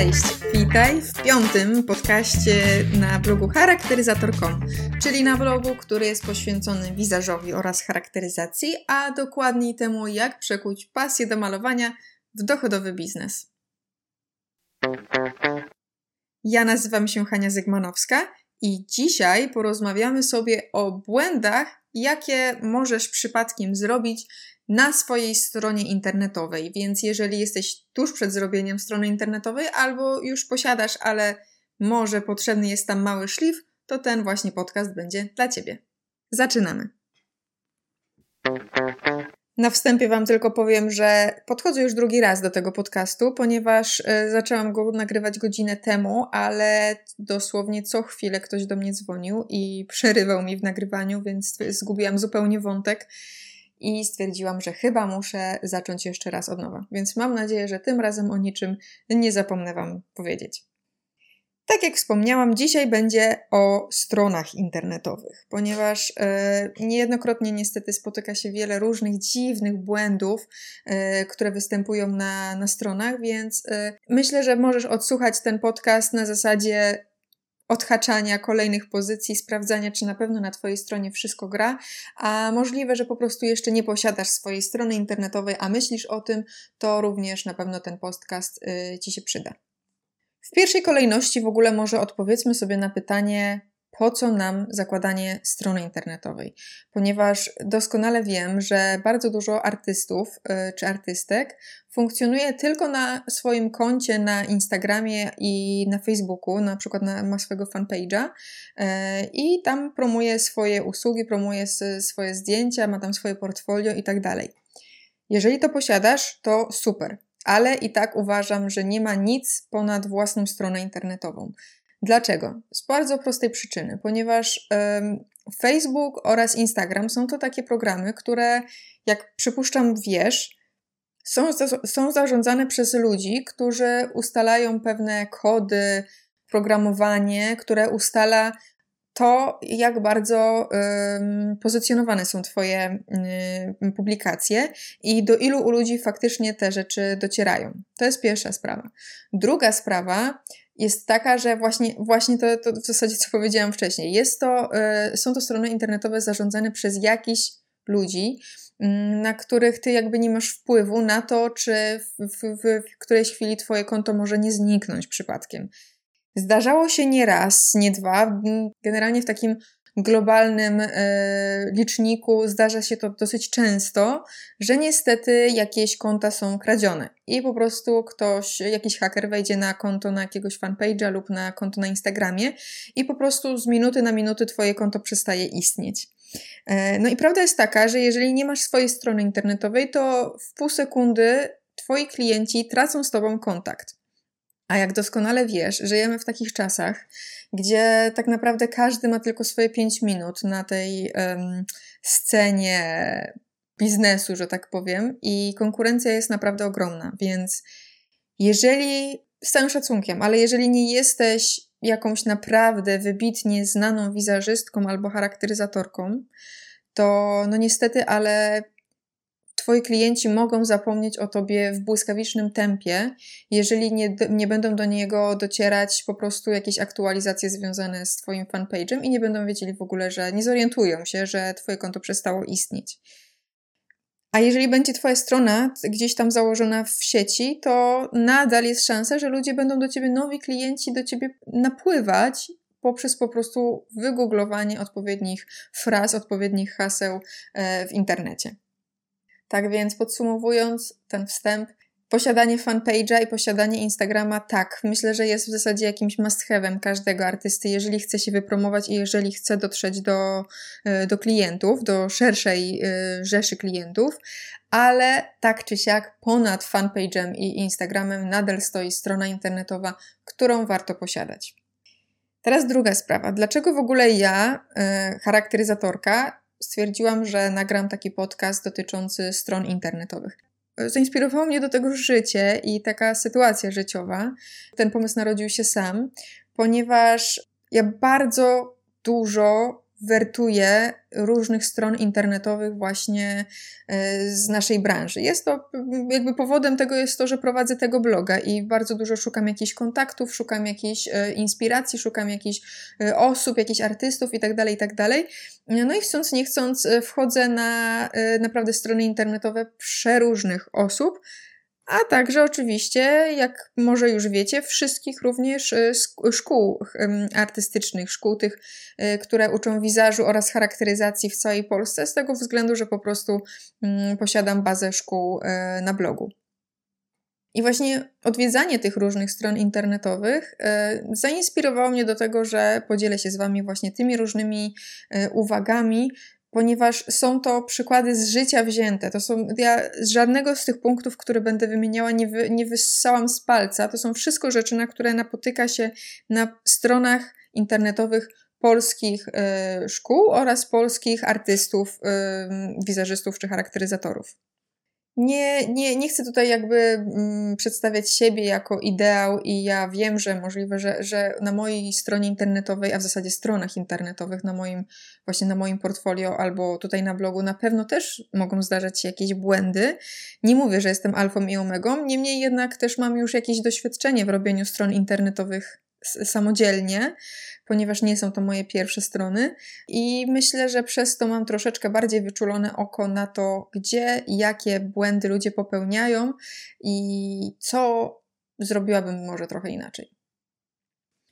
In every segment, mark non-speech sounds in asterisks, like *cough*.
Cześć! Witaj w piątym podcaście na blogu charakteryzator.com, czyli na blogu, który jest poświęcony wizażowi oraz charakteryzacji, a dokładniej temu, jak przekuć pasję do malowania w dochodowy biznes. Ja nazywam się Hania Zygmanowska i dzisiaj porozmawiamy sobie o błędach, jakie możesz przypadkiem zrobić na swojej stronie internetowej. Więc jeżeli jesteś tuż przed zrobieniem strony internetowej albo już posiadasz, ale może potrzebny jest tam mały szlif, to ten właśnie podcast będzie dla Ciebie. Zaczynamy. Na wstępie Wam tylko powiem, że podchodzę już drugi raz do tego podcastu, ponieważ e, zaczęłam go nagrywać godzinę temu, ale dosłownie co chwilę ktoś do mnie dzwonił i przerywał mi w nagrywaniu, więc zgubiłam zupełnie wątek i stwierdziłam, że chyba muszę zacząć jeszcze raz od nowa. Więc mam nadzieję, że tym razem o niczym nie zapomnę Wam powiedzieć. Tak jak wspomniałam, dzisiaj będzie o stronach internetowych, ponieważ e, niejednokrotnie niestety spotyka się wiele różnych dziwnych błędów, e, które występują na, na stronach, więc e, myślę, że możesz odsłuchać ten podcast na zasadzie odhaczania kolejnych pozycji, sprawdzania, czy na pewno na Twojej stronie wszystko gra, a możliwe, że po prostu jeszcze nie posiadasz swojej strony internetowej, a myślisz o tym, to również na pewno ten podcast y, Ci się przyda. W pierwszej kolejności w ogóle może odpowiedzmy sobie na pytanie, po co nam zakładanie strony internetowej, ponieważ doskonale wiem, że bardzo dużo artystów y, czy artystek funkcjonuje tylko na swoim koncie na Instagramie i na Facebooku, na przykład na, ma swojego fanpage'a y, i tam promuje swoje usługi, promuje swoje zdjęcia, ma tam swoje portfolio i tak dalej. Jeżeli to posiadasz, to super, ale i tak uważam, że nie ma nic ponad własną stronę internetową. Dlaczego? Z bardzo prostej przyczyny, ponieważ um, Facebook oraz Instagram są to takie programy, które, jak przypuszczam, wiesz, są, są zarządzane przez ludzi, którzy ustalają pewne kody, programowanie, które ustala to, jak bardzo pozycjonowane są Twoje um, publikacje i do ilu ludzi faktycznie te rzeczy docierają. To jest pierwsza sprawa. Druga sprawa jest taka, że właśnie, właśnie to, to w zasadzie co powiedziałam wcześniej. Jest to, y, są to strony internetowe zarządzane przez jakichś ludzi, y, na których ty jakby nie masz wpływu na to, czy w, w, w którejś chwili twoje konto może nie zniknąć przypadkiem. Zdarzało się nie raz, nie dwa, generalnie w takim globalnym e, liczniku zdarza się to dosyć często, że niestety jakieś konta są kradzione i po prostu ktoś, jakiś haker wejdzie na konto na jakiegoś fanpage'a lub na konto na Instagramie i po prostu z minuty na minuty twoje konto przestaje istnieć. E, no i prawda jest taka, że jeżeli nie masz swojej strony internetowej, to w pół sekundy twoi klienci tracą z tobą kontakt. A jak doskonale wiesz, żyjemy w takich czasach, gdzie tak naprawdę każdy ma tylko swoje 5 minut na tej um, scenie biznesu, że tak powiem, i konkurencja jest naprawdę ogromna. Więc jeżeli, z całym szacunkiem, ale jeżeli nie jesteś jakąś naprawdę wybitnie znaną wizerzystką albo charakteryzatorką, to no niestety, ale Twoi klienci mogą zapomnieć o Tobie w błyskawicznym tempie, jeżeli nie, nie będą do niego docierać po prostu jakieś aktualizacje związane z Twoim fanpage'em i nie będą wiedzieli w ogóle, że nie zorientują się, że Twoje konto przestało istnieć. A jeżeli będzie Twoja strona gdzieś tam założona w sieci, to nadal jest szansa, że ludzie będą do Ciebie, nowi klienci do Ciebie napływać poprzez po prostu wygooglowanie odpowiednich fraz, odpowiednich haseł e, w internecie. Tak więc podsumowując ten wstęp, posiadanie fanpage'a i posiadanie Instagrama, tak, myślę, że jest w zasadzie jakimś must have'em każdego artysty, jeżeli chce się wypromować i jeżeli chce dotrzeć do, e, do klientów, do szerszej e, rzeszy klientów, ale tak czy siak ponad fanpage'em i Instagramem nadal stoi strona internetowa, którą warto posiadać. Teraz druga sprawa. Dlaczego w ogóle ja, e, charakteryzatorka, stwierdziłam, że nagram taki podcast dotyczący stron internetowych. Zainspirowało mnie do tego życie i taka sytuacja życiowa. Ten pomysł narodził się sam, ponieważ ja bardzo dużo wertuję różnych stron internetowych właśnie e, z naszej branży. Jest to, jakby powodem tego jest to, że prowadzę tego bloga i bardzo dużo szukam jakichś kontaktów, szukam jakiejś e, inspiracji, szukam jakichś e, osób, jakichś artystów itd., tak itd. Tak no i chcąc nie chcąc wchodzę na naprawdę strony internetowe przeróżnych osób, a także oczywiście, jak może już wiecie, wszystkich również y, szkół artystycznych, szkół tych, y, które uczą wizażu oraz charakteryzacji w całej Polsce, z tego względu, że po prostu mm, posiadam bazę szkół y, na blogu. I właśnie odwiedzanie tych różnych stron internetowych zainspirowało mnie do tego, że podzielę się z Wami właśnie tymi różnymi uwagami, ponieważ są to przykłady z życia wzięte. To są, ja z żadnego z tych punktów, które będę wymieniała, nie, wy, nie wyssałam z palca. To są wszystko rzeczy, na które napotyka się na stronach internetowych polskich y, szkół oraz polskich artystów, y, wizerzystów czy charakteryzatorów nie, nie, nie chcę tutaj jakby mm, przedstawiać siebie jako ideał i ja wiem, że możliwe, że, że na mojej stronie internetowej, a w zasadzie stronach internetowych, na moim, właśnie na moim portfolio albo tutaj na blogu na pewno też mogą zdarzać się jakieś błędy. Nie mówię, że jestem alfą i omegą, niemniej jednak też mam już jakieś doświadczenie w robieniu stron internetowych samodzielnie ponieważ nie są to moje pierwsze strony i myślę, że przez to mam troszeczkę bardziej wyczulone oko na to, gdzie jakie błędy ludzie popełniają i co zrobiłabym może trochę inaczej.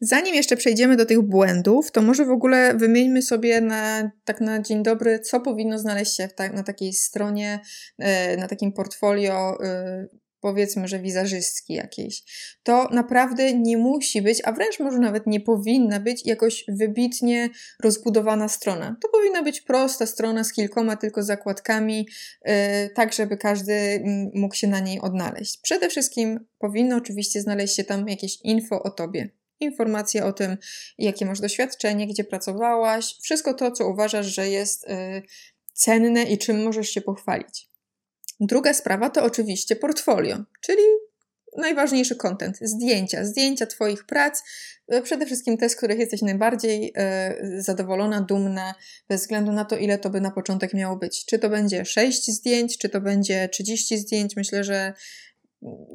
Zanim jeszcze przejdziemy do tych błędów, to może w ogóle wymieńmy sobie na, tak na dzień dobry, co powinno znaleźć się ta, na takiej stronie, e, na takim portfolio e, powiedzmy, że wizerzystki jakiejś, to naprawdę nie musi być, a wręcz może nawet nie powinna być jakoś wybitnie rozbudowana strona. To powinna być prosta strona z kilkoma tylko zakładkami, yy, tak żeby każdy mógł się na niej odnaleźć. Przede wszystkim powinno oczywiście znaleźć się tam jakieś info o tobie. Informacje o tym, jakie masz doświadczenie, gdzie pracowałaś, wszystko to, co uważasz, że jest yy, cenne i czym możesz się pochwalić. Druga sprawa to oczywiście portfolio, czyli najważniejszy kontent, zdjęcia, zdjęcia Twoich prac, e, przede wszystkim te, z których jesteś najbardziej e, zadowolona, dumna, bez względu na to, ile to by na początek miało być. Czy to będzie 6 zdjęć, czy to będzie 30 zdjęć, myślę, że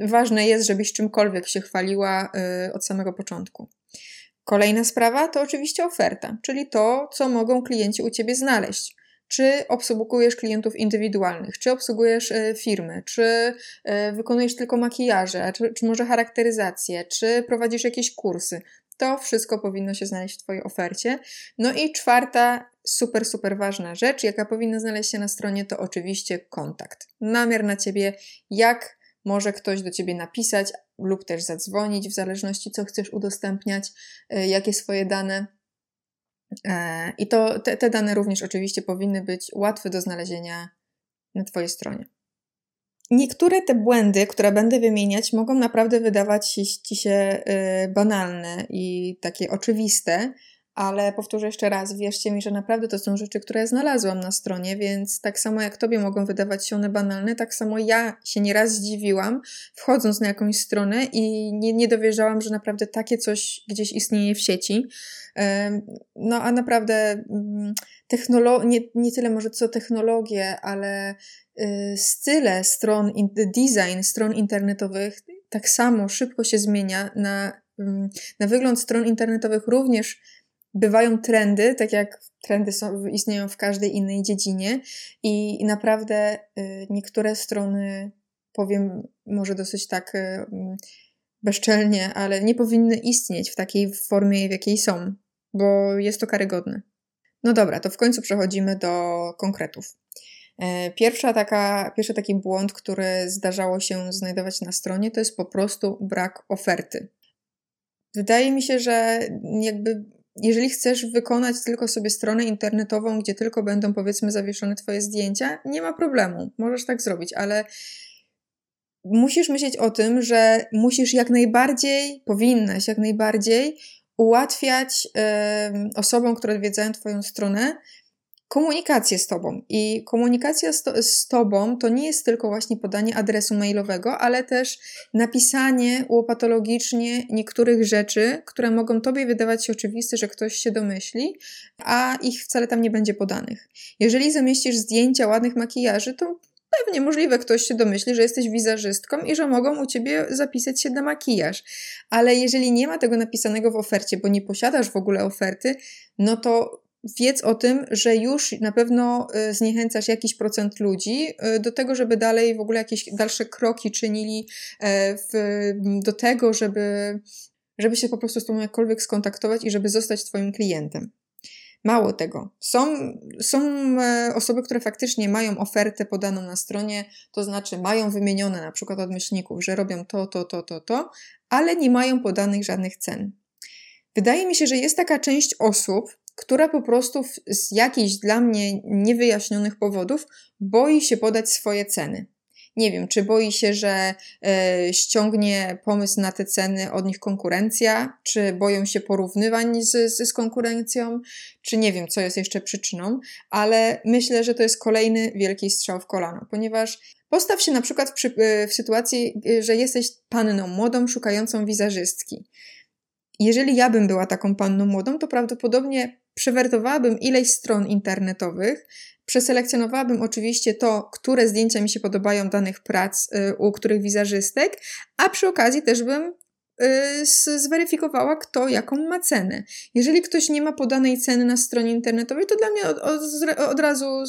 ważne jest, żebyś czymkolwiek się chwaliła e, od samego początku. Kolejna sprawa to oczywiście oferta, czyli to, co mogą klienci u Ciebie znaleźć czy obsługujesz klientów indywidualnych, czy obsługujesz e, firmy, czy e, wykonujesz tylko makijaże, czy, czy może charakteryzację, czy prowadzisz jakieś kursy. To wszystko powinno się znaleźć w Twojej ofercie. No i czwarta, super, super ważna rzecz, jaka powinna znaleźć się na stronie, to oczywiście kontakt. Namiar na Ciebie, jak może ktoś do Ciebie napisać lub też zadzwonić, w zależności co chcesz udostępniać, e, jakie swoje dane I to, te, te dane również oczywiście powinny być łatwe do znalezienia na Twojej stronie. Niektóre te błędy, które będę wymieniać, mogą naprawdę wydawać Ci się y, banalne i takie oczywiste, ale powtórzę jeszcze raz, wierzcie mi, że naprawdę to są rzeczy, które znalazłam na stronie, więc tak samo jak Tobie mogą wydawać się one banalne, tak samo ja się nieraz zdziwiłam, wchodząc na jakąś stronę i nie, nie dowierzałam, że naprawdę takie coś gdzieś istnieje w sieci. No a naprawdę mm, technolo- nie, nie tyle może co technologie, ale y, style stron, design stron internetowych tak samo szybko się zmienia. Na, mm, na wygląd stron internetowych również bywają trendy, tak jak trendy są, istnieją w każdej innej dziedzinie i naprawdę y, niektóre strony, powiem może dosyć tak y, mm, bezczelnie, ale nie powinny istnieć w takiej formie, w jakiej są bo jest to karygodne. No dobra, to w końcu przechodzimy do konkretów. E, pierwsza taka, pierwszy taki błąd, który zdarzało się znajdować na stronie, to jest po prostu brak oferty. Wydaje mi się, że jakby jeżeli chcesz wykonać tylko sobie stronę internetową, gdzie tylko będą powiedzmy zawieszone Twoje zdjęcia, nie ma problemu, możesz tak zrobić, ale musisz myśleć o tym, że musisz jak najbardziej, powinnaś jak najbardziej ułatwiać y, osobom, które odwiedzają Twoją stronę, komunikację z Tobą. I komunikacja z, to, z, Tobą to nie jest tylko właśnie podanie adresu mailowego, ale też napisanie łopatologicznie niektórych rzeczy, które mogą Tobie wydawać się oczywiste, że ktoś się domyśli, a ich wcale tam nie będzie podanych. Jeżeli zamieścisz zdjęcia ładnych makijaży, to pewnie możliwe ktoś się domyśli, że jesteś wizerzystką i że mogą u ciebie zapisać się na makijaż. Ale jeżeli nie ma tego napisanego w ofercie, bo nie posiadasz w ogóle oferty, no to wiedz o tym, że już na pewno y, zniechęcasz jakiś procent ludzi y, do tego, żeby dalej w ogóle jakieś dalsze kroki czynili e, w, do tego, żeby, żeby się po prostu z tobą jakkolwiek skontaktować i żeby zostać twoim klientem. Mało tego, są, są e, osoby, które faktycznie mają ofertę podaną na stronie, to znaczy mają wymienione na przykład od myślników, że robią to, to, to, to, to, ale nie mają podanych żadnych cen. Wydaje mi się, że jest taka część osób, która po prostu z jakichś dla mnie niewyjaśnionych powodów boi się podać swoje ceny. Nie wiem, czy boi się, że e, ściągnie pomysł na te ceny od nich konkurencja, czy boją się porównywań z, z, z konkurencją, czy nie wiem, co jest jeszcze przyczyną, ale myślę, że to jest kolejny wielki strzał w kolano, ponieważ postaw się na przykład w, przy, e, w sytuacji, e, że jesteś panną młodą szukającą wizerzystki. Jeżeli ja bym była taką panną młodą, to prawdopodobnie przewertowałabym ileś stron internetowych, Przeselekcjonowałabym oczywiście to, które zdjęcia mi się podobają danych prac y, u których wizerzystek, a przy okazji też bym zweryfikowała, kto jaką ma cenę. Jeżeli ktoś nie ma podanej ceny na stronie internetowej, to dla mnie od, od, od razu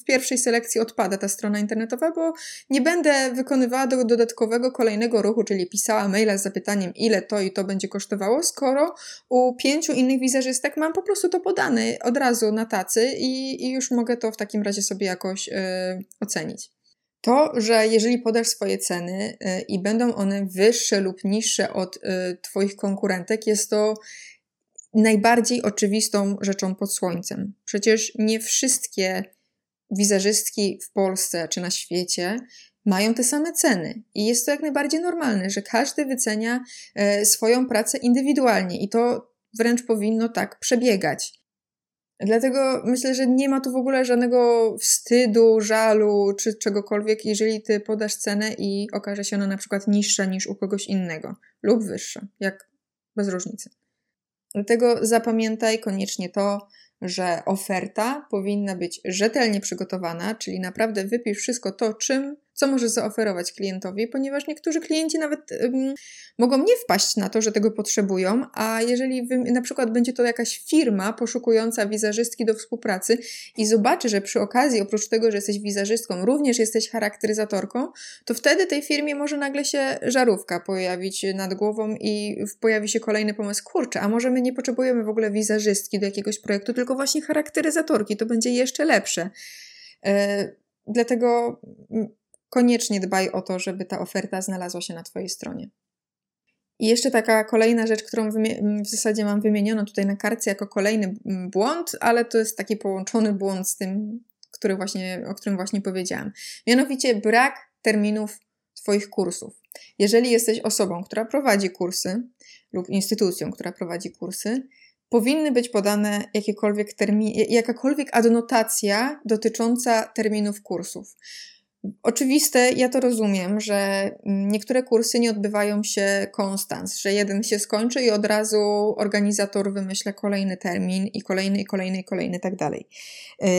w pierwszej selekcji odpada ta strona internetowa, bo nie będę wykonywała do dodatkowego kolejnego ruchu, czyli pisała maila z zapytaniem, ile to i to będzie kosztowało, skoro u pięciu innych wizerzystek mam po prostu to podane od razu na tacy i, i już mogę to w takim razie sobie jakoś yy, ocenić. To, że jeżeli podasz swoje ceny y, i będą one wyższe lub niższe od y, Twoich konkurentek, jest to najbardziej oczywistą rzeczą pod słońcem. Przecież nie wszystkie wizerzystki w Polsce czy na świecie mają te same ceny. I jest to jak najbardziej normalne, że każdy wycenia y, swoją pracę indywidualnie i to wręcz powinno tak przebiegać. Dlatego myślę, że nie ma tu w ogóle żadnego wstydu, żalu czy czegokolwiek, jeżeli ty podasz cenę i okaże się ona na przykład niższa niż u kogoś innego lub wyższa, jak bez różnicy. Dlatego zapamiętaj koniecznie to, że oferta powinna być rzetelnie przygotowana, czyli naprawdę wypisz wszystko to, czym co możesz zaoferować klientowi, ponieważ niektórzy klienci nawet um, mogą nie wpaść na to, że tego potrzebują, a jeżeli wy, na przykład będzie to jakaś firma poszukująca wizerzystki do współpracy i zobaczy, że przy okazji, oprócz tego, że jesteś wizerzystką, również jesteś charakteryzatorką, to wtedy tej firmie może nagle się żarówka pojawić nad głową i pojawi się kolejny pomysł, kurczę, a może my nie potrzebujemy w ogóle wizerzystki do jakiegoś projektu, tylko właśnie charakteryzatorki, to będzie jeszcze lepsze. Yy, dlatego koniecznie dbaj o to, żeby ta oferta znalazła się na Twojej stronie. I jeszcze taka kolejna rzecz, którą w zasadzie mam wymienioną tutaj na karcie jako kolejny błąd, ale to jest taki połączony błąd z tym, który właśnie, o którym właśnie powiedziałam. Mianowicie brak terminów Twoich kursów. Jeżeli jesteś osobą, która prowadzi kursy lub instytucją, która prowadzi kursy, powinny być podane jakiekolwiek jakakolwiek adnotacja dotycząca terminów kursów. Oczywiste, ja to rozumiem, że niektóre kursy nie odbywają się konstans, że jeden się skończy i od razu organizator wymyśla kolejny termin i kolejny, i kolejny, i kolejny, tak dalej.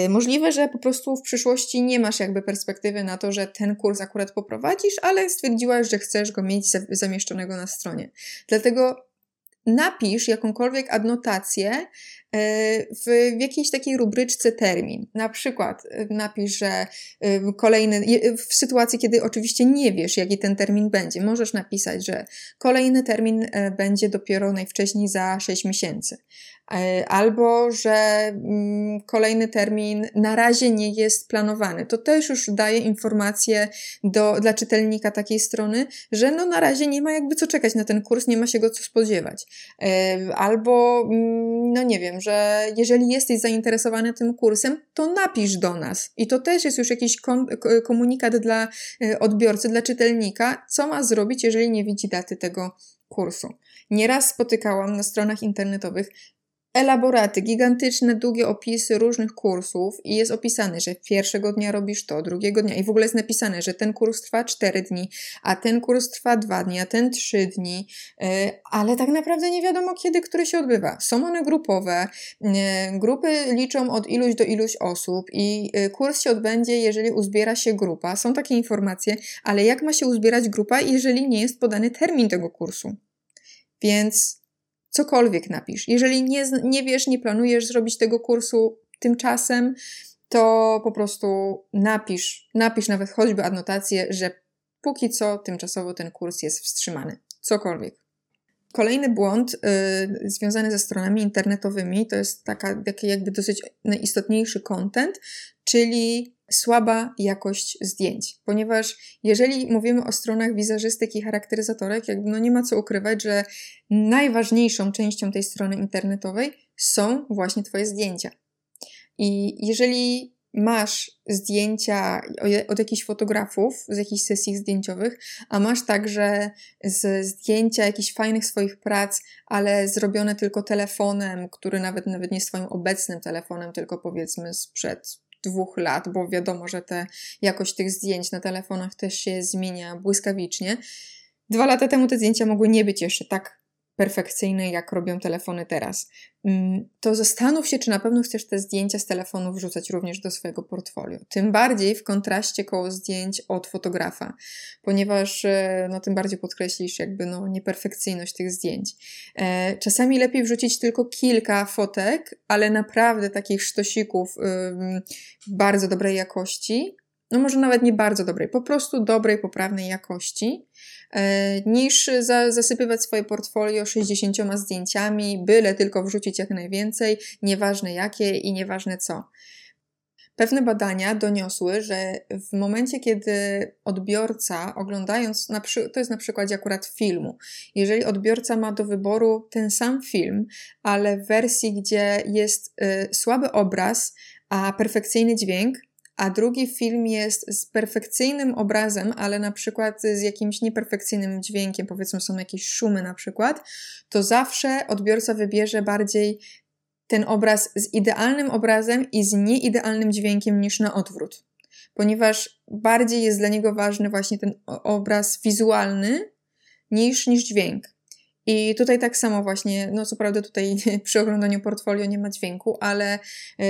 Y, możliwe, że po prostu w przyszłości nie masz jakby perspektywy na to, że ten kurs akurat poprowadzisz, ale stwierdziłaś, że chcesz go mieć zamieszczonego na stronie. Dlatego napisz jakąkolwiek adnotację e, w, jakiejś takiej rubryczce termin. Na przykład e, napisz, że e, kolejny, w sytuacji, kiedy oczywiście nie wiesz, jaki ten termin będzie, możesz napisać, że kolejny termin będzie dopiero najwcześniej za 6 miesięcy. E, albo że mm, kolejny termin na razie nie jest planowany. To też już daje informację do, dla czytelnika takiej strony, że no na razie nie ma jakby co czekać na ten kurs, nie ma się go co spodziewać. E, albo, mm, no nie wiem, że jeżeli jesteś zainteresowany tym kursem, to napisz do nas. I to też jest już jakiś komunikat dla e, odbiorcy, dla czytelnika, co ma zrobić, jeżeli nie widzi daty tego kursu. Nieraz spotykałam na stronach internetowych elaboraty, gigantyczne, długie opisy różnych kursów i jest opisane, że pierwszego dnia robisz to, drugiego dnia i w ogóle jest napisane, że ten kurs trwa 4 dni, a ten kurs trwa 2 dni, a ten 3 dni, y, ale tak naprawdę nie wiadomo kiedy, który się odbywa. Są one grupowe, y, grupy liczą od iluś do iluś osób i y, kurs się odbędzie, jeżeli uzbiera się grupa. Są takie informacje, ale jak ma się uzbierać grupa, jeżeli nie jest podany termin tego kursu? Więc cokolwiek napisz. Jeżeli nie, nie wiesz, nie planujesz zrobić tego kursu tymczasem, to po prostu napisz, napisz nawet choćby adnotację, że póki co tymczasowo ten kurs jest wstrzymany. Cokolwiek. Kolejny błąd y, związany ze stronami internetowymi to jest taka, taki jakby dosyć najistotniejszy content, czyli słaba jakość zdjęć, ponieważ jeżeli mówimy o stronach wizerzystyki i charakteryzatorek, jakby no nie ma co ukrywać, że najważniejszą częścią tej strony internetowej są właśnie Twoje zdjęcia. I jeżeli masz zdjęcia od jakichś fotografów z jakichś sesji zdjęciowych, a masz także z zdjęcia jakichś fajnych swoich prac, ale zrobione tylko telefonem, który nawet, nawet nie swoim obecnym telefonem, tylko powiedzmy sprzed dwóch lat, bo wiadomo, że te jakość tych zdjęć na telefonach też się zmienia błyskawicznie. Dwa lata temu te zdjęcia mogły nie być jeszcze tak perfekcyjne, jak robią telefony teraz. Mm, to zastanów się, czy na pewno chcesz te zdjęcia z telefonu wrzucać również do swojego portfolio. Tym bardziej w kontraście koło zdjęć od fotografa, ponieważ e, no, tym bardziej podkreślisz jakby no, nieperfekcyjność tych zdjęć. E, czasami lepiej wrzucić tylko kilka fotek, ale naprawdę takich sztosików bardzo dobrej jakości, no może nawet nie bardzo dobrej, po prostu dobrej, poprawnej jakości, e, niż za, zasypywać swoje portfolio 60 zdjęciami, byle tylko wrzucić jak najwięcej, nieważne jakie i nieważne co. Pewne badania doniosły, że w momencie, kiedy odbiorca, oglądając, to jest na przykładzie akurat filmu, jeżeli odbiorca ma do wyboru ten sam film, ale w wersji, gdzie jest y, słaby obraz, a perfekcyjny dźwięk, a drugi film jest z perfekcyjnym obrazem, ale na przykład z jakimś nieperfekcyjnym dźwiękiem, powiedzmy są jakieś szumy na przykład, to zawsze odbiorca wybierze bardziej ten obraz z idealnym obrazem i z nieidealnym dźwiękiem niż na odwrót. Ponieważ bardziej jest dla niego ważny właśnie ten obraz wizualny niż, niż dźwięk. I tutaj tak samo właśnie, no co prawda tutaj *laughs* przy oglądaniu portfolio nie ma dźwięku, ale yy,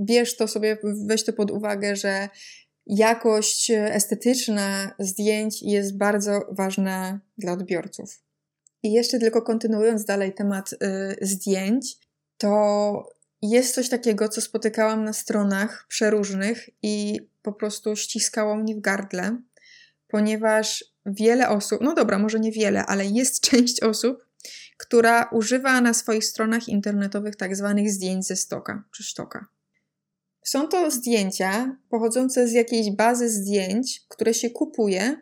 bierz to sobie, weź to pod uwagę, że jakość estetyczna zdjęć jest bardzo ważna dla odbiorców. I jeszcze tylko kontynuując dalej temat y, zdjęć, to jest coś takiego, co spotykałam na stronach przeróżnych i po prostu ściskało mnie w gardle, ponieważ wiele osób, no dobra, może nie wiele, ale jest *laughs* część osób, która używa na swoich stronach internetowych tak zwanych zdjęć ze stoka czy sztoka. Są to zdjęcia pochodzące z jakiejś bazy zdjęć, które się kupuje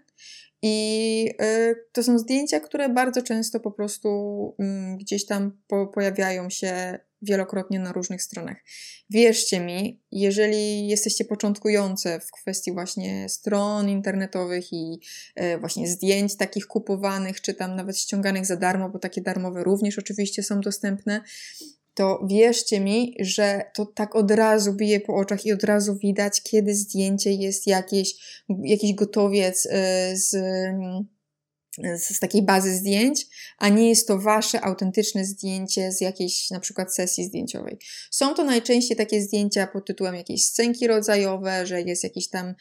i y, to są zdjęcia, które bardzo często po prostu y, gdzieś tam po, pojawiają się wielokrotnie na różnych stronach. Wierzcie mi, jeżeli jesteście początkujące w kwestii właśnie stron internetowych i y, właśnie zdjęć takich kupowanych, czy tam nawet ściąganych za darmo, bo takie darmowe również oczywiście są dostępne, to wierzcie mi, że to tak od razu bije po oczach i od razu widać, kiedy zdjęcie jest jakieś, jakiś gotowiec y, z z, takiej bazy zdjęć, a nie jest to wasze autentyczne zdjęcie z jakiejś na przykład sesji zdjęciowej. Są to najczęściej takie zdjęcia pod tytułem jakieś scenki rodzajowe, że jest jakieś tam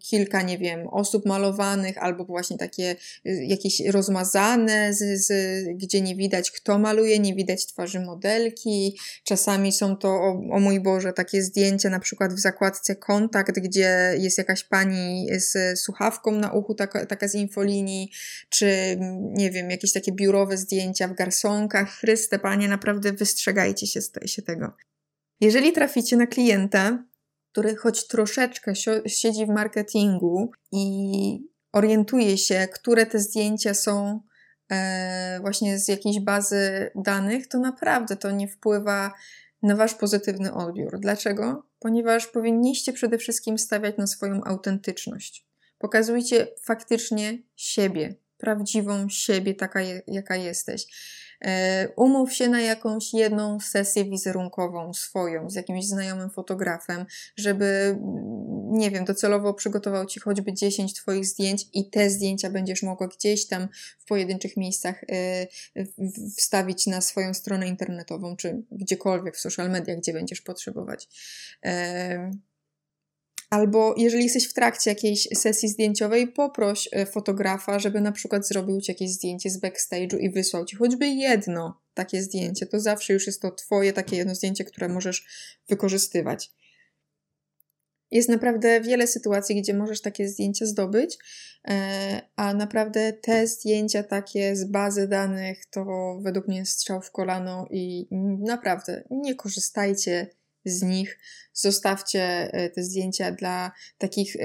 kilka, nie wiem, osób malowanych, albo właśnie takie y, jakieś rozmazane, z, z, gdzie nie widać kto maluje, nie widać twarzy modelki. Czasami są to, o, o mój Boże, takie zdjęcia na przykład w zakładce kontakt, gdzie jest jakaś pani z słuchawką na uchu, taka, taka z infolinii, czy nie wiem, jakieś takie biurowe zdjęcia w garsonkach. Chryste, panie, naprawdę wystrzegajcie się, się tego. Jeżeli traficie na klienta, który choć troszeczkę siedzi w marketingu i orientuje się, które te zdjęcia są e, właśnie z jakiejś bazy danych, to naprawdę to nie wpływa na wasz pozytywny odbiór. Dlaczego? Ponieważ powinniście przede wszystkim stawiać na swoją autentyczność. Pokazujcie faktycznie siebie, prawdziwą siebie, taka je, jaka jesteś. E, umów się na jakąś jedną sesję wizerunkową swoją z jakimś znajomym fotografem, żeby, nie wiem, docelowo przygotował ci choćby 10 Twoich zdjęć i te zdjęcia będziesz mogła gdzieś tam w pojedynczych miejscach e, wstawić na swoją stronę internetową, czy gdziekolwiek w social mediach, gdzie będziesz potrzebować. Albo jeżeli jesteś w trakcie jakiejś sesji zdjęciowej, poproś e, fotografa, żeby na przykład zrobił ci jakieś zdjęcie z backstage'u i wysłał ci choćby jedno takie zdjęcie. To zawsze już jest to twoje takie jedno zdjęcie, które możesz wykorzystywać. Jest naprawdę wiele sytuacji, gdzie możesz takie zdjęcia zdobyć, e, a naprawdę te zdjęcia takie z bazy danych to według mnie strzał w kolano i naprawdę nie korzystajcie z nich. Zostawcie e, te zdjęcia dla takich,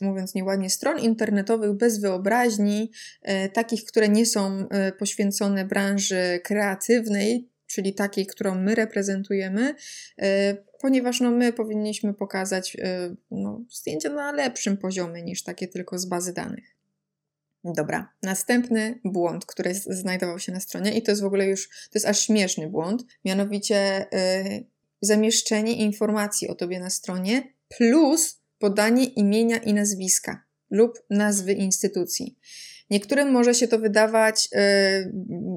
mówiąc nieładnie, stron internetowych bez wyobraźni, e, takich, które nie są e, poświęcone branży kreatywnej, czyli takiej, którą my reprezentujemy, ponieważ no, my powinniśmy pokazać no, zdjęcia na lepszym poziomie niż takie tylko z bazy danych. Dobra, następny błąd, który znajdował się na stronie, i to jest w ogóle już, to jest aż śmieszny błąd, mianowicie zamieszczenie informacji o tobie na stronie plus podanie imienia i nazwiska lub nazwy instytucji. Niektórym może się to wydawać, yy,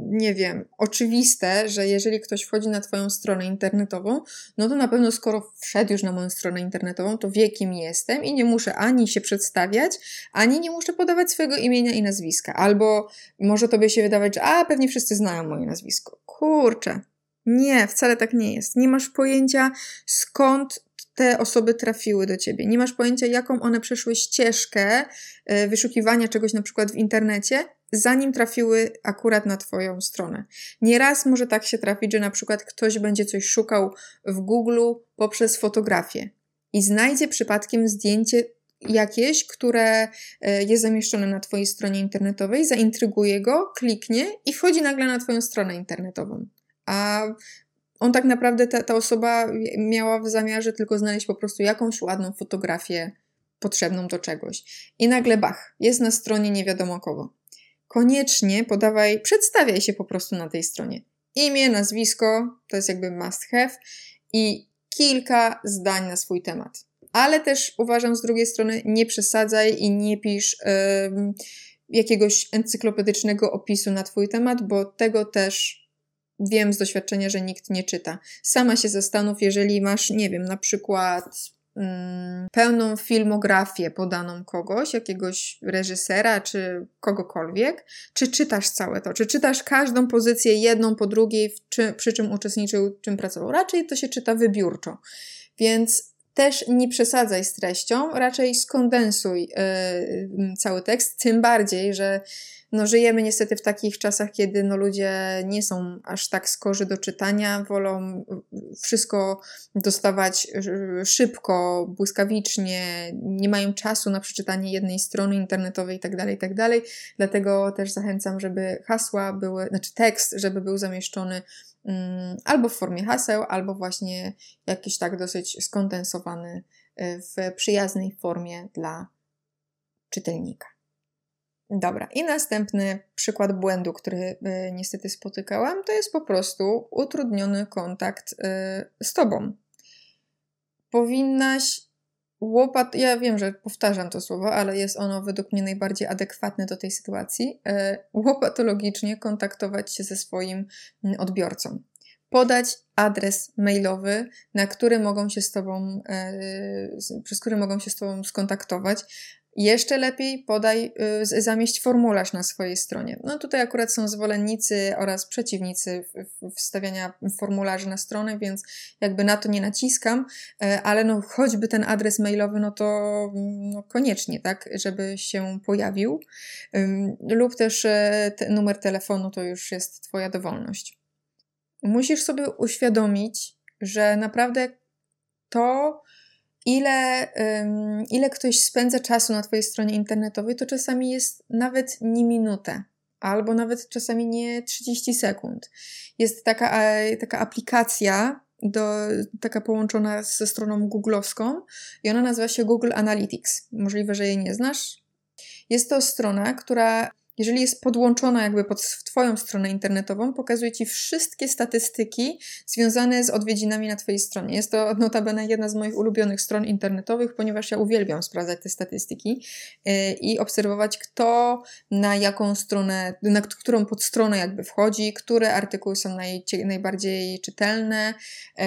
nie wiem, oczywiste, że jeżeli ktoś wchodzi na Twoją stronę internetową, no to na pewno skoro wszedł już na moją stronę internetową, to wie kim jestem i nie muszę ani się przedstawiać, ani nie muszę podawać swojego imienia i nazwiska. Albo może Tobie się wydawać, że a, pewnie wszyscy znają moje nazwisko. Kurczę, nie, wcale tak nie jest. Nie masz pojęcia, skąd te osoby trafiły do ciebie. Nie masz pojęcia, jaką one przeszły ścieżkę e, wyszukiwania czegoś na przykład w internecie, zanim trafiły akurat na Twoją stronę. Nieraz może tak się trafić, że na przykład ktoś będzie coś szukał w Google poprzez fotografię i znajdzie przypadkiem zdjęcie jakieś, które e, jest zamieszczone na Twojej stronie internetowej, zaintryguje go, kliknie i wchodzi nagle na Twoją stronę internetową a on tak naprawdę, ta, ta osoba miała w zamiarze tylko znaleźć po prostu jakąś ładną fotografię potrzebną do czegoś. I nagle bach, jest na stronie nie wiadomo kogo. Koniecznie podawaj, przedstawiaj się po prostu na tej stronie. Imię, nazwisko, to jest jakby must have i kilka zdań na swój temat. Ale też uważam z drugiej strony, nie przesadzaj i nie pisz yy, jakiegoś encyklopedycznego opisu na twój temat, bo tego też wiem z doświadczenia, że nikt nie czyta. Sama się zastanów, jeżeli masz, nie wiem, na przykład mm, pełną filmografię podaną kogoś, jakiegoś reżysera czy kogokolwiek, czy czytasz całe to, czy czytasz każdą pozycję jedną po drugiej, czy, przy czym uczestniczył, czym pracował. Raczej to się czyta wybiórczo. Więc też nie przesadzaj z treścią, raczej skondensuj yy, cały tekst, tym bardziej, że no, żyjemy niestety w takich czasach, kiedy no, ludzie nie są aż tak skorzy do czytania, wolą wszystko dostawać szybko, błyskawicznie, nie mają czasu na przeczytanie jednej strony internetowej itd., tak itd. Tak Dlatego też zachęcam, żeby hasła były, znaczy tekst, żeby był zamieszczony um, albo w formie haseł, albo właśnie jakiś tak dosyć skondensowany y, w przyjaznej formie dla czytelnika. Dobra, i następny przykład błędu, który y, niestety spotykałam, to jest po prostu utrudniony kontakt y, z tobą. Powinnaś łopat, ja wiem, że powtarzam to słowo, ale jest ono według mnie najbardziej adekwatne do tej sytuacji, y, łopatologicznie kontaktować się ze swoim mm, odbiorcą. Podać adres mailowy, na który mogą się z tobą, przez który mogą się z Tobą skontaktować, jeszcze lepiej podaj, y, zamieść formularz na swojej stronie. No tutaj akurat są zwolennicy oraz przeciwnicy wstawiania formularzy na stronę, więc jakby na to nie naciskam, e, ale no choćby ten adres mailowy, no to no koniecznie, tak, żeby się pojawił. Lub też e, numer telefonu to już jest Twoja dowolność. Musisz sobie uświadomić, że naprawdę to ile, um, ile ktoś spędza czasu na Twojej stronie internetowej, to czasami jest nawet nie minutę, albo nawet czasami nie 30 sekund. Jest taka, taka aplikacja, do, taka połączona ze stroną googlowską i ona nazywa się Google Analytics. Możliwe, że jej nie znasz. Jest to strona, która jeżeli jest podłączona jakby pod Twoją stronę internetową, pokazuje Ci wszystkie statystyki związane z odwiedzinami na Twojej stronie. Jest to notabene jedna z moich ulubionych stron internetowych, ponieważ ja uwielbiam sprawdzać te statystyki y, i obserwować, kto na jaką stronę, na którą podstronę jakby wchodzi, które artykuły są naj, najbardziej czytelne, y,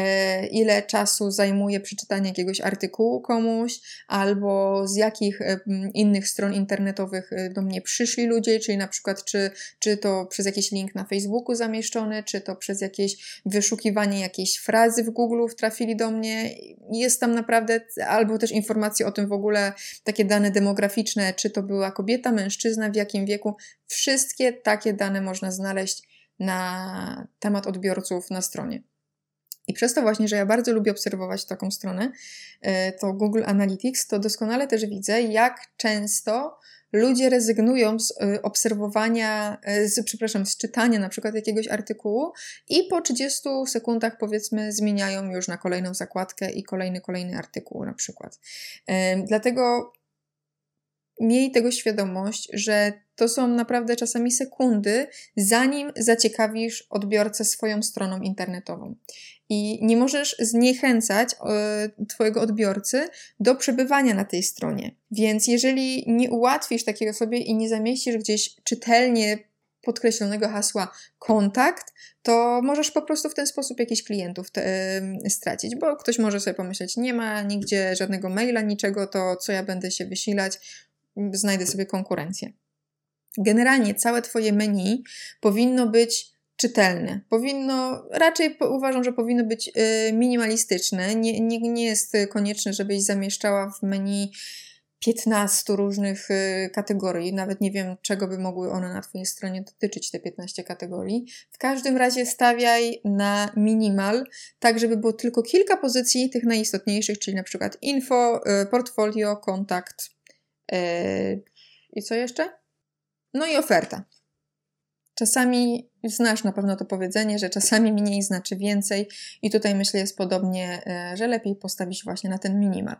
ile czasu zajmuje przeczytanie jakiegoś artykułu komuś, albo z jakich y, innych stron internetowych do mnie przyszli ludzie, czyli na przykład czy, czy to przez jakiś link na Facebooku zamieszczony, czy to przez jakieś wyszukiwanie jakiejś frazy w Google trafili do mnie. Jest tam naprawdę, albo też informacje o tym w ogóle, takie dane demograficzne, czy to była kobieta, mężczyzna, w jakim wieku. Wszystkie takie dane można znaleźć na temat odbiorców na stronie. I przez to właśnie, że ja bardzo lubię obserwować taką stronę, e, to Google Analytics, to doskonale też widzę, jak często ludzie rezygnują z y, obserwowania, y, z, przepraszam, z czytania na przykład jakiegoś artykułu i po 30 sekundach powiedzmy zmieniają już na kolejną zakładkę i kolejny, kolejny artykuł na przykład. Dlatego miej tego świadomość, że to są naprawdę czasami sekundy, zanim zaciekawisz odbiorcę swoją stroną internetową. I nie możesz zniechęcać e, Twojego odbiorcy do przebywania na tej stronie. Więc jeżeli nie ułatwisz takiej osobie i nie zamieścisz gdzieś czytelnie podkreślonego hasła kontakt, to możesz po prostu w ten sposób jakichś klientów te, stracić, bo ktoś może sobie pomyśleć, nie ma nigdzie żadnego maila, niczego, to co ja będę się wysilać, znajdę sobie konkurencję. Generalnie całe Twoje menu powinno być czytelne. Powinno, raczej uważam, że powinno być y, minimalistyczne. Nie, nie, nie jest konieczne, żebyś zamieszczała w menu 15 różnych y, kategorii. Nawet nie wiem, czego by mogły one na Twojej stronie dotyczyć, te 15 kategorii. W każdym razie stawiaj na minimal, tak żeby było tylko kilka pozycji tych najistotniejszych, czyli na przykład info, y, portfolio, kontakt i co jeszcze? No i oferta. Czasami znasz na pewno to powiedzenie, że czasami mniej znaczy więcej, i tutaj myślę jest podobnie, e, że lepiej postawić właśnie na ten minimal.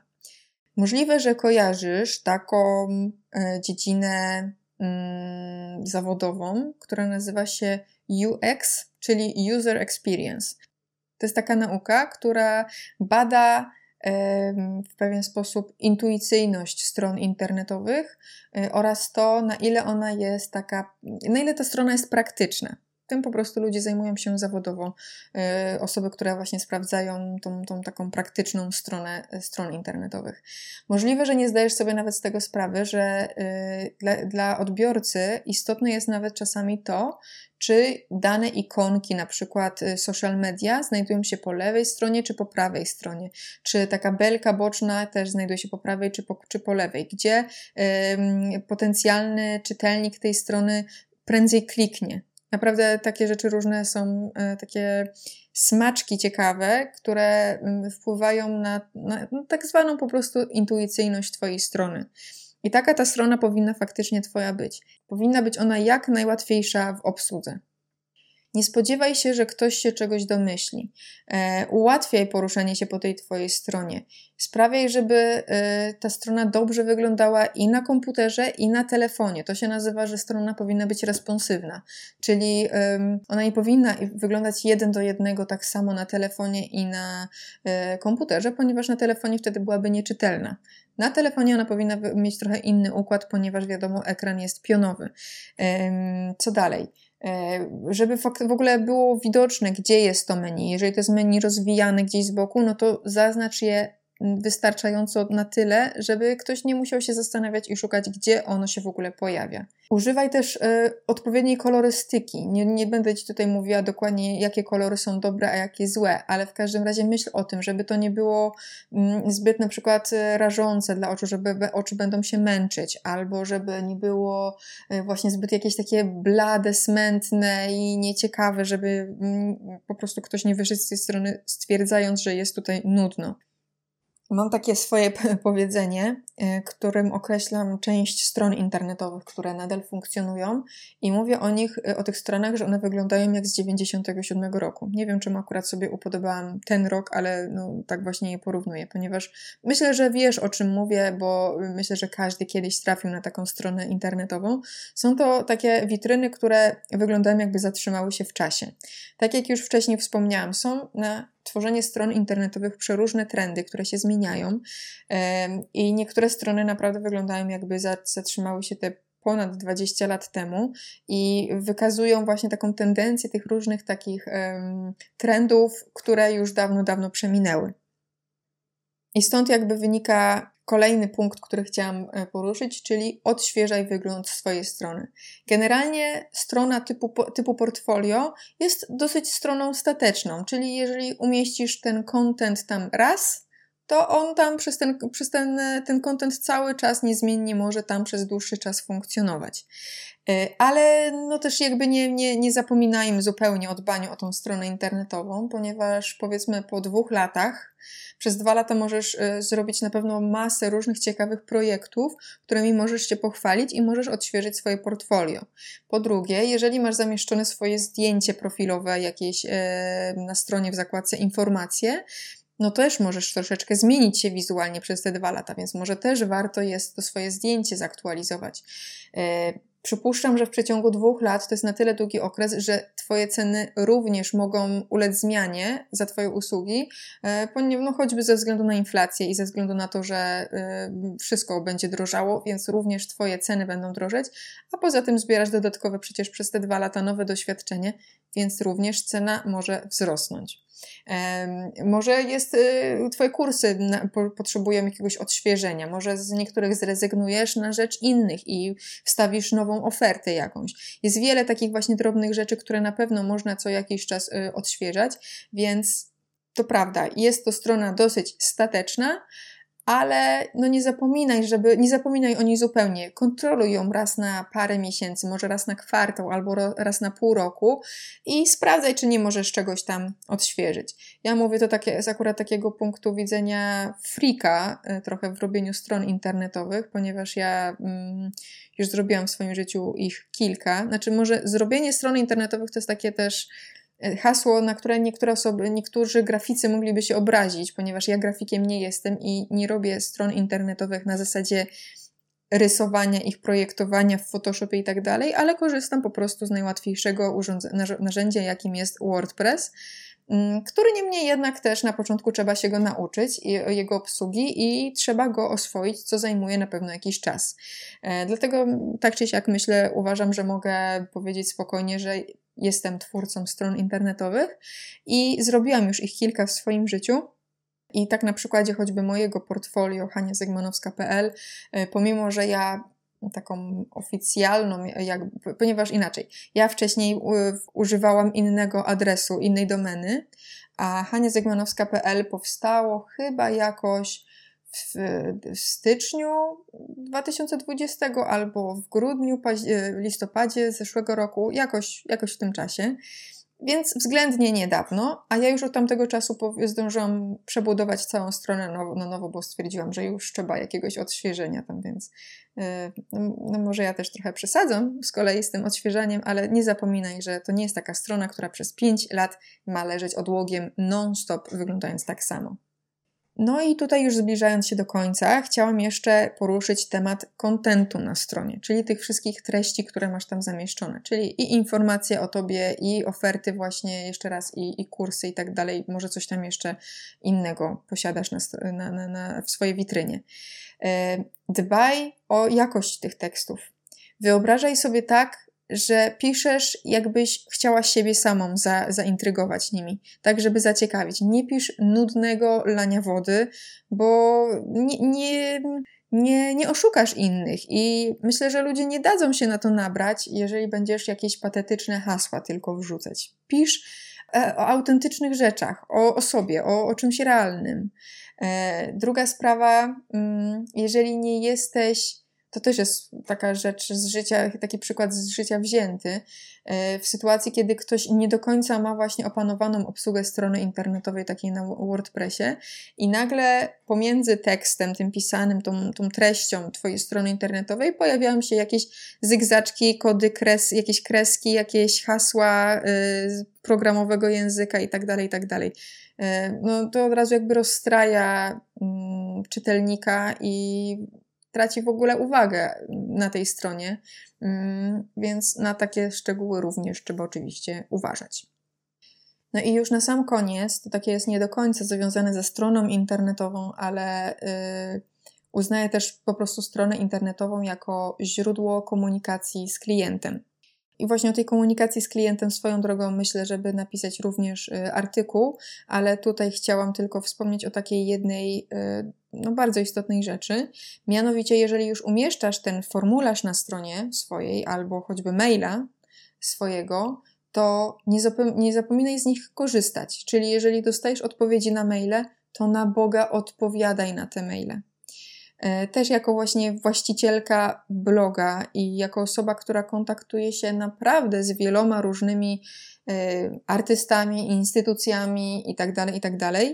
Możliwe, że kojarzysz taką e, dziedzinę mm, zawodową, która nazywa się UX, czyli User Experience. To jest taka nauka, która bada w pewien sposób intuicyjność stron internetowych y, oraz to, na ile ona jest taka, na ile ta strona jest praktyczna. Tym po prostu ludzie zajmują się zawodowo, y, osoby, które właśnie sprawdzają tą, tą taką praktyczną stronę stron internetowych. Możliwe, że nie zdajesz sobie nawet z tego sprawy, że y, dla, dla odbiorcy istotne jest nawet czasami to, czy dane ikonki, na przykład y, social media, znajdują się po lewej stronie czy po prawej stronie, czy taka belka boczna też znajduje się po prawej czy po, czy po lewej, gdzie potencjalny czytelnik tej strony prędzej kliknie. Naprawdę takie rzeczy różne są, e, takie smaczki ciekawe, które wpływają na, na, na tak zwaną po prostu intuicyjność Twojej strony. I taka ta strona powinna faktycznie Twoja być. Powinna być ona jak najłatwiejsza w obsłudze. Nie spodziewaj się, że ktoś się czegoś domyśli. E, ułatwiaj poruszanie się po tej Twojej stronie. Sprawiaj, żeby e, ta strona dobrze wyglądała i na komputerze, i na telefonie. To się nazywa, że strona powinna być responsywna, czyli e, ona nie powinna wyglądać jeden do jednego tak samo na telefonie i na e, komputerze, ponieważ na telefonie wtedy byłaby nieczytelna. Na telefonie ona powinna mieć trochę inny układ, ponieważ wiadomo, ekran jest pionowy. Co dalej? E, żeby w ogóle było widoczne, gdzie jest to menu. Jeżeli to jest menu rozwijane gdzieś z boku, no to zaznacz je wystarczająco na tyle, żeby ktoś nie musiał się zastanawiać i szukać, gdzie ono się w ogóle pojawia. Używaj też y, odpowiedniej kolorystyki. Nie, nie będę Ci tutaj mówiła dokładnie, jakie kolory są dobre, a jakie złe, ale w każdym razie myśl o tym, żeby to nie było mm, zbyt na przykład e, rażące dla oczu, żeby oczy będą się męczyć, albo żeby nie było y, właśnie zbyt jakieś takie blade, smętne i nieciekawe, żeby mm, po prostu ktoś nie wyszedł z tej strony stwierdzając, że jest tutaj nudno. Mam takie swoje *laughs* powiedzenie, e, którym określam część stron internetowych, które nadal funkcjonują i mówię o nich, e, o tych stronach, że one wyglądają jak z 97 roku. Nie wiem, czemu akurat sobie upodobałam ten rok, ale no, tak właśnie je porównuję, ponieważ myślę, że wiesz o czym mówię, bo myślę, że każdy kiedyś trafił na taką stronę internetową. Są to takie witryny, które wyglądają jakby zatrzymały się w czasie. Tak jak już wcześniej wspomniałam, są na tworzenie stron internetowych przeróżne trendy, które się zmieniają i niektóre strony naprawdę wyglądają jakby zatrzymały się te ponad 20 lat temu i wykazują właśnie taką tendencję tych różnych takich trendów, które już dawno, dawno przeminęły. I stąd jakby wynika kolejny punkt, który chciałam e, poruszyć, czyli odświeżaj wygląd swojej strony. Generalnie strona typu, typu portfolio jest dosyć stroną stateczną, czyli jeżeli umieścisz ten content tam raz, to on tam przez ten, przez ten, ten content cały czas niezmiennie może tam przez dłuższy czas funkcjonować. E, ale no też jakby nie, nie, nie zapominajmy zupełnie o dbaniu o tą stronę internetową, ponieważ powiedzmy po dwóch latach przez dwa lata możesz y, zrobić na pewno masę różnych ciekawych projektów, którymi możesz się pochwalić i możesz odświeżyć swoje portfolio. Po drugie, jeżeli masz zamieszczone swoje zdjęcie profilowe jakieś y, na stronie w zakładce informacje, no też możesz troszeczkę zmienić się wizualnie przez te dwa lata, więc może też warto jest to swoje zdjęcie zaktualizować. Y, Przypuszczam, że w przeciągu dwóch lat to jest na tyle długi okres, że Twoje ceny również mogą ulec zmianie za Twoje usługi, e, no choćby ze względu na inflację i ze względu na to, że e, wszystko będzie drożało, więc również Twoje ceny będą drożeć, a poza tym zbierasz dodatkowe przecież przez te dwa lata nowe doświadczenie, więc również cena może wzrosnąć. Może jest, y, Twoje kursy potrzebują jakiegoś odświeżenia, może z niektórych zrezygnujesz na rzecz innych i wstawisz nową ofertę jakąś. Jest wiele takich właśnie drobnych rzeczy, które na pewno można co jakiś czas y, odświeżać, więc to prawda, jest to strona dosyć stateczna, ale no nie zapominaj, żeby, nie zapominaj o niej zupełnie. Kontroluj ją raz na parę miesięcy, może raz na kwartał albo ro, raz na pół roku i sprawdzaj, czy nie możesz czegoś tam odświeżyć. Ja mówię to takie, z akurat takiego punktu widzenia frika, e, trochę w robieniu stron internetowych, ponieważ ja mm, już zrobiłam w swoim życiu ich kilka. Znaczy, może zrobienie stron internetowych to jest takie też hasło, na które niektóre osoby, niektórzy graficy mogliby się obrazić, ponieważ ja grafikiem nie jestem i nie robię stron internetowych na zasadzie rysowania ich, projektowania w Photoshopie i tak dalej, ale korzystam po prostu z najłatwiejszego narzędzia, jakim jest WordPress, mm, który niemniej jednak też na początku trzeba się go nauczyć, jego obsługi i trzeba go oswoić, co zajmuje na pewno jakiś czas. E, dlatego tak czy siak myślę, uważam, że mogę powiedzieć spokojnie, że jestem twórcą stron internetowych i zrobiłam już ich kilka w swoim życiu. I tak na przykładzie choćby mojego portfolio haniazygmanowska.pl, e, pomimo że ja taką oficjalną, ponieważ inaczej, ja wcześniej używałam innego adresu, innej domeny, a haniazygmanowska.pl powstało chyba jakoś w, w styczniu 2020 albo w grudniu, e, listopadzie zeszłego roku, jakoś, jakoś w tym czasie. Więc względnie niedawno, a ja już od tamtego czasu zdążyłam przebudować całą stronę nowo, na nowo, bo stwierdziłam, że już trzeba jakiegoś odświeżenia tam, więc yy, no, no, może ja też trochę przesadzam z kolei z tym odświeżaniem, ale nie zapominaj, że to nie jest taka strona, która przez 5 lat ma leżeć odłogiem non-stop, wyglądając tak samo. No i tutaj już zbliżając się do końca, chciałam jeszcze poruszyć temat kontentu na stronie, czyli tych wszystkich treści, które masz tam zamieszczone, czyli i informacje o tobie, i oferty właśnie jeszcze raz, i, i kursy i tak dalej. Może coś tam jeszcze innego posiadasz na, na, na, w swojej witrynie. E, dbaj o jakość tych tekstów. Wyobrażaj sobie tak, że piszesz, jakbyś chciała siebie samą za, zaintrygować nimi, tak żeby zaciekawić. Nie pisz nudnego lania wody, bo nie, nie, nie, nie oszukasz innych i myślę, że ludzie nie dadzą się na to nabrać, jeżeli będziesz jakieś patetyczne hasła tylko wrzucać. Pisz e, o autentycznych rzeczach, o, o sobie, o, o czymś realnym. E, druga sprawa, mm, jeżeli nie jesteś to też jest taka rzecz z życia, taki przykład z życia wzięty. E, w sytuacji, kiedy ktoś nie do końca ma właśnie opanowaną obsługę strony internetowej, takiej na WordPressie, i nagle pomiędzy tekstem, tym pisanym, tą, tą treścią Twojej strony internetowej pojawiają się jakieś zygzaczki, kody, kres, jakieś kreski, jakieś hasła y, programowego języka itd., itd. E, no to od razu jakby rozstraja mm, czytelnika i traci w ogóle uwagę na tej stronie, mm, więc na takie szczegóły również trzeba oczywiście uważać. No i już na sam koniec, to takie jest nie do końca związane ze stroną internetową, ale yy, uznaję też po prostu stronę internetową jako źródło komunikacji z klientem. I właśnie o tej komunikacji z klientem swoją drogą myślę, żeby napisać również y, artykuł, ale tutaj chciałam tylko wspomnieć o takiej jednej y, no, bardzo istotnej rzeczy. Mianowicie, jeżeli już umieszczasz ten formularz na stronie swojej albo choćby maila swojego, to nie, nie zapominaj z nich korzystać. Czyli jeżeli dostajesz odpowiedzi na maile, to na Boga odpowiadaj na te maile. E, też jako właśnie właścicielka bloga i jako osoba, która kontaktuje się naprawdę z wieloma różnymi e, artystami, instytucjami itd., tak itd., tak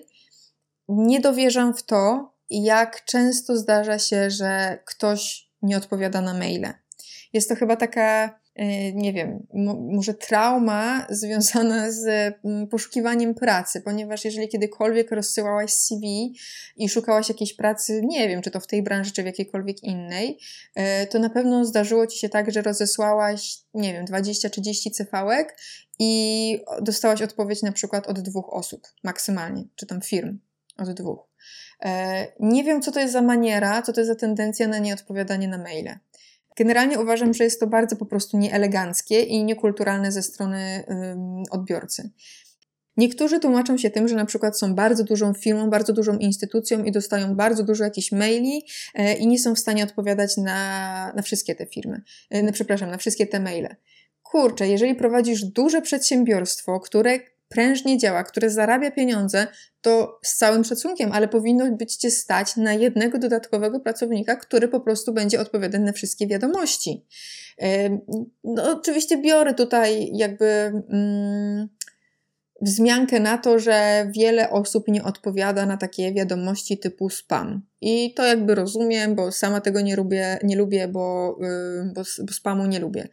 nie dowierzam w to, jak często zdarza się, że ktoś nie odpowiada na maile. Jest to chyba taka E, nie wiem, może trauma związana z mm, poszukiwaniem pracy, ponieważ jeżeli kiedykolwiek rozsyłałaś CV i szukałaś jakiejś pracy, nie wiem, czy to w tej branży, czy w jakiejkolwiek innej, e, to na pewno zdarzyło ci się tak, że rozesłałaś, nie wiem, 20-30 cyfałek i dostałaś odpowiedź na przykład od dwóch osób maksymalnie, czy tam firm od dwóch. E, nie wiem, co to jest za maniera, co to jest za tendencja na nieodpowiadanie na maile. Generalnie uważam, że jest to bardzo po prostu nieeleganckie i niekulturalne ze strony odbiorcy. Niektórzy tłumaczą się tym, że na przykład są bardzo dużą firmą, bardzo dużą instytucją i dostają bardzo dużo jakichś maili e, i nie są w stanie odpowiadać na, na wszystkie te firmy. E, przepraszam, na wszystkie te maile. Kurczę, jeżeli prowadzisz duże przedsiębiorstwo, które prężnie działa, które zarabia pieniądze, to z całym szacunkiem, ale powinno być cię stać na jednego dodatkowego pracownika, który po prostu będzie odpowiadać na wszystkie wiadomości. No, oczywiście biorę tutaj jakby mm, wzmiankę na to, że wiele osób nie odpowiada na takie wiadomości typu spam. I to jakby rozumiem, bo sama tego nie lubię, nie lubię bo, bo, bo spamu nie lubię.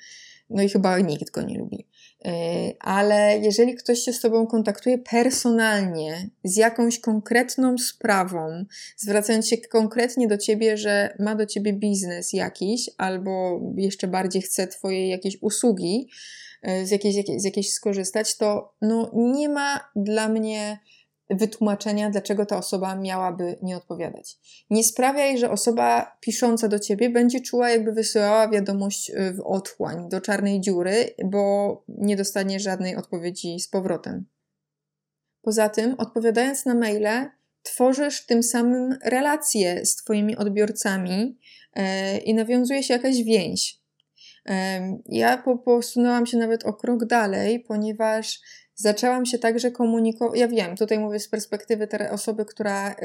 No i chyba nikt go nie lubi. E, ale jeżeli ktoś się z Tobą kontaktuje personalnie, z jakąś konkretną sprawą, zwracając się konkretnie do Ciebie, że ma do Ciebie biznes jakiś, albo jeszcze bardziej chce Twojej jakiejś usługi, e, z jakiejś, z jakiejś skorzystać, to no, nie ma dla mnie wytłumaczenia, dlaczego ta osoba miałaby nie odpowiadać. Nie sprawiaj, że osoba pisząca do ciebie będzie czuła, jakby wysyłała wiadomość y, w otchłań, do czarnej dziury, bo nie dostanie żadnej odpowiedzi z powrotem. Poza tym, odpowiadając na maile, tworzysz tym samym relacje z Twoimi odbiorcami yy, i nawiązuje się jakaś więź. Yy, ja posunęłam się nawet o krok dalej, ponieważ zaczęłam się także komunikować. Ja wiem, tutaj mówię z perspektywy tej osoby, która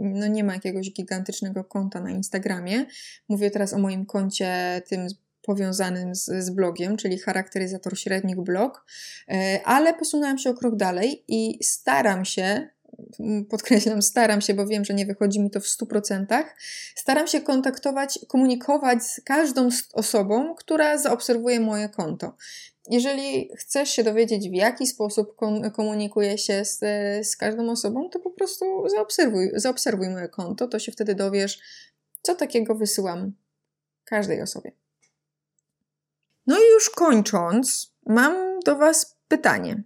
no, nie ma jakiegoś gigantycznego konta na Instagramie. Mówię teraz o moim koncie tym powiązanym z, z blogiem, czyli charakteryzator średnik blog, e, ale posunęłam się o krok dalej i staram się podkreślam, staram się, bo wiem, że nie wychodzi mi to w 100%, staram się kontaktować, komunikować z każdą osobą, która zaobserwuje moje konto. Jeżeli chcesz się dowiedzieć, w jaki sposób komunikuję się z, z każdą osobą, to po prostu zaobserwuj, zaobserwuj moje konto, to się wtedy dowiesz, co takiego wysyłam każdej osobie. No i już kończąc, mam do Was pytanie.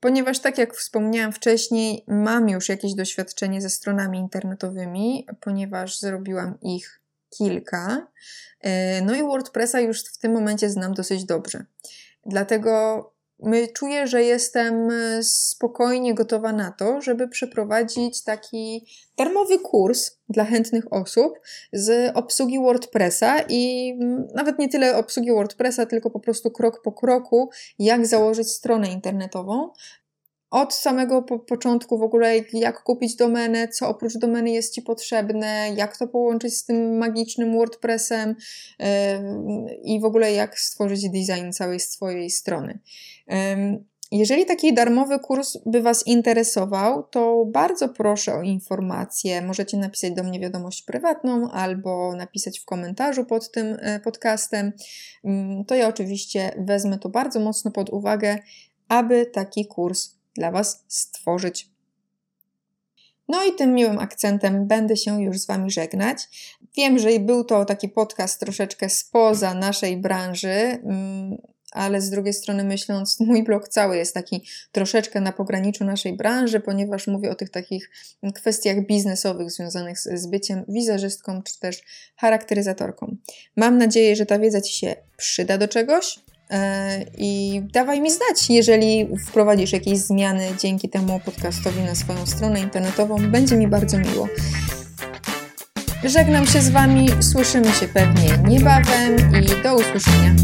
Ponieważ, tak jak wspomniałam wcześniej, mam już jakieś doświadczenie ze stronami internetowymi, ponieważ zrobiłam ich kilka. E, no i WordPressa już w tym momencie znam dosyć dobrze. Dlatego my czuję, że jestem e, spokojnie gotowa na to, żeby przeprowadzić taki darmowy kurs dla chętnych osób z obsługi WordPressa i nawet nie tyle obsługi WordPressa, tylko po prostu krok po kroku, jak założyć stronę internetową. Od samego po początku w ogóle, jak kupić domenę, co oprócz domeny jest Ci potrzebne, jak to połączyć z tym magicznym WordPressem yy, i w ogóle jak stworzyć design całej swojej strony. Yy, jeżeli taki darmowy kurs by Was interesował, to bardzo proszę o informacje. Możecie napisać do mnie wiadomość prywatną albo napisać w komentarzu pod tym e, podcastem. To ja oczywiście wezmę to bardzo mocno pod uwagę, aby taki kurs dla Was stworzyć. No i tym miłym akcentem będę się już z Wami żegnać. Wiem, że był to taki podcast troszeczkę spoza naszej branży, mm, ale z drugiej strony myśląc, *laughs* mój blog cały jest taki troszeczkę na pograniczu naszej branży, ponieważ mówię o tych takich kwestiach biznesowych związanych z, byciem wizerzystką czy też charakteryzatorką. Mam nadzieję, że ta wiedza Ci się przyda do czegoś, I dawaj mi znać, jeżeli wprowadzisz jakieś zmiany dzięki temu podcastowi na swoją stronę internetową. Będzie mi bardzo miło. Żegnam się z Wami, słyszymy się pewnie niebawem i do usłyszenia.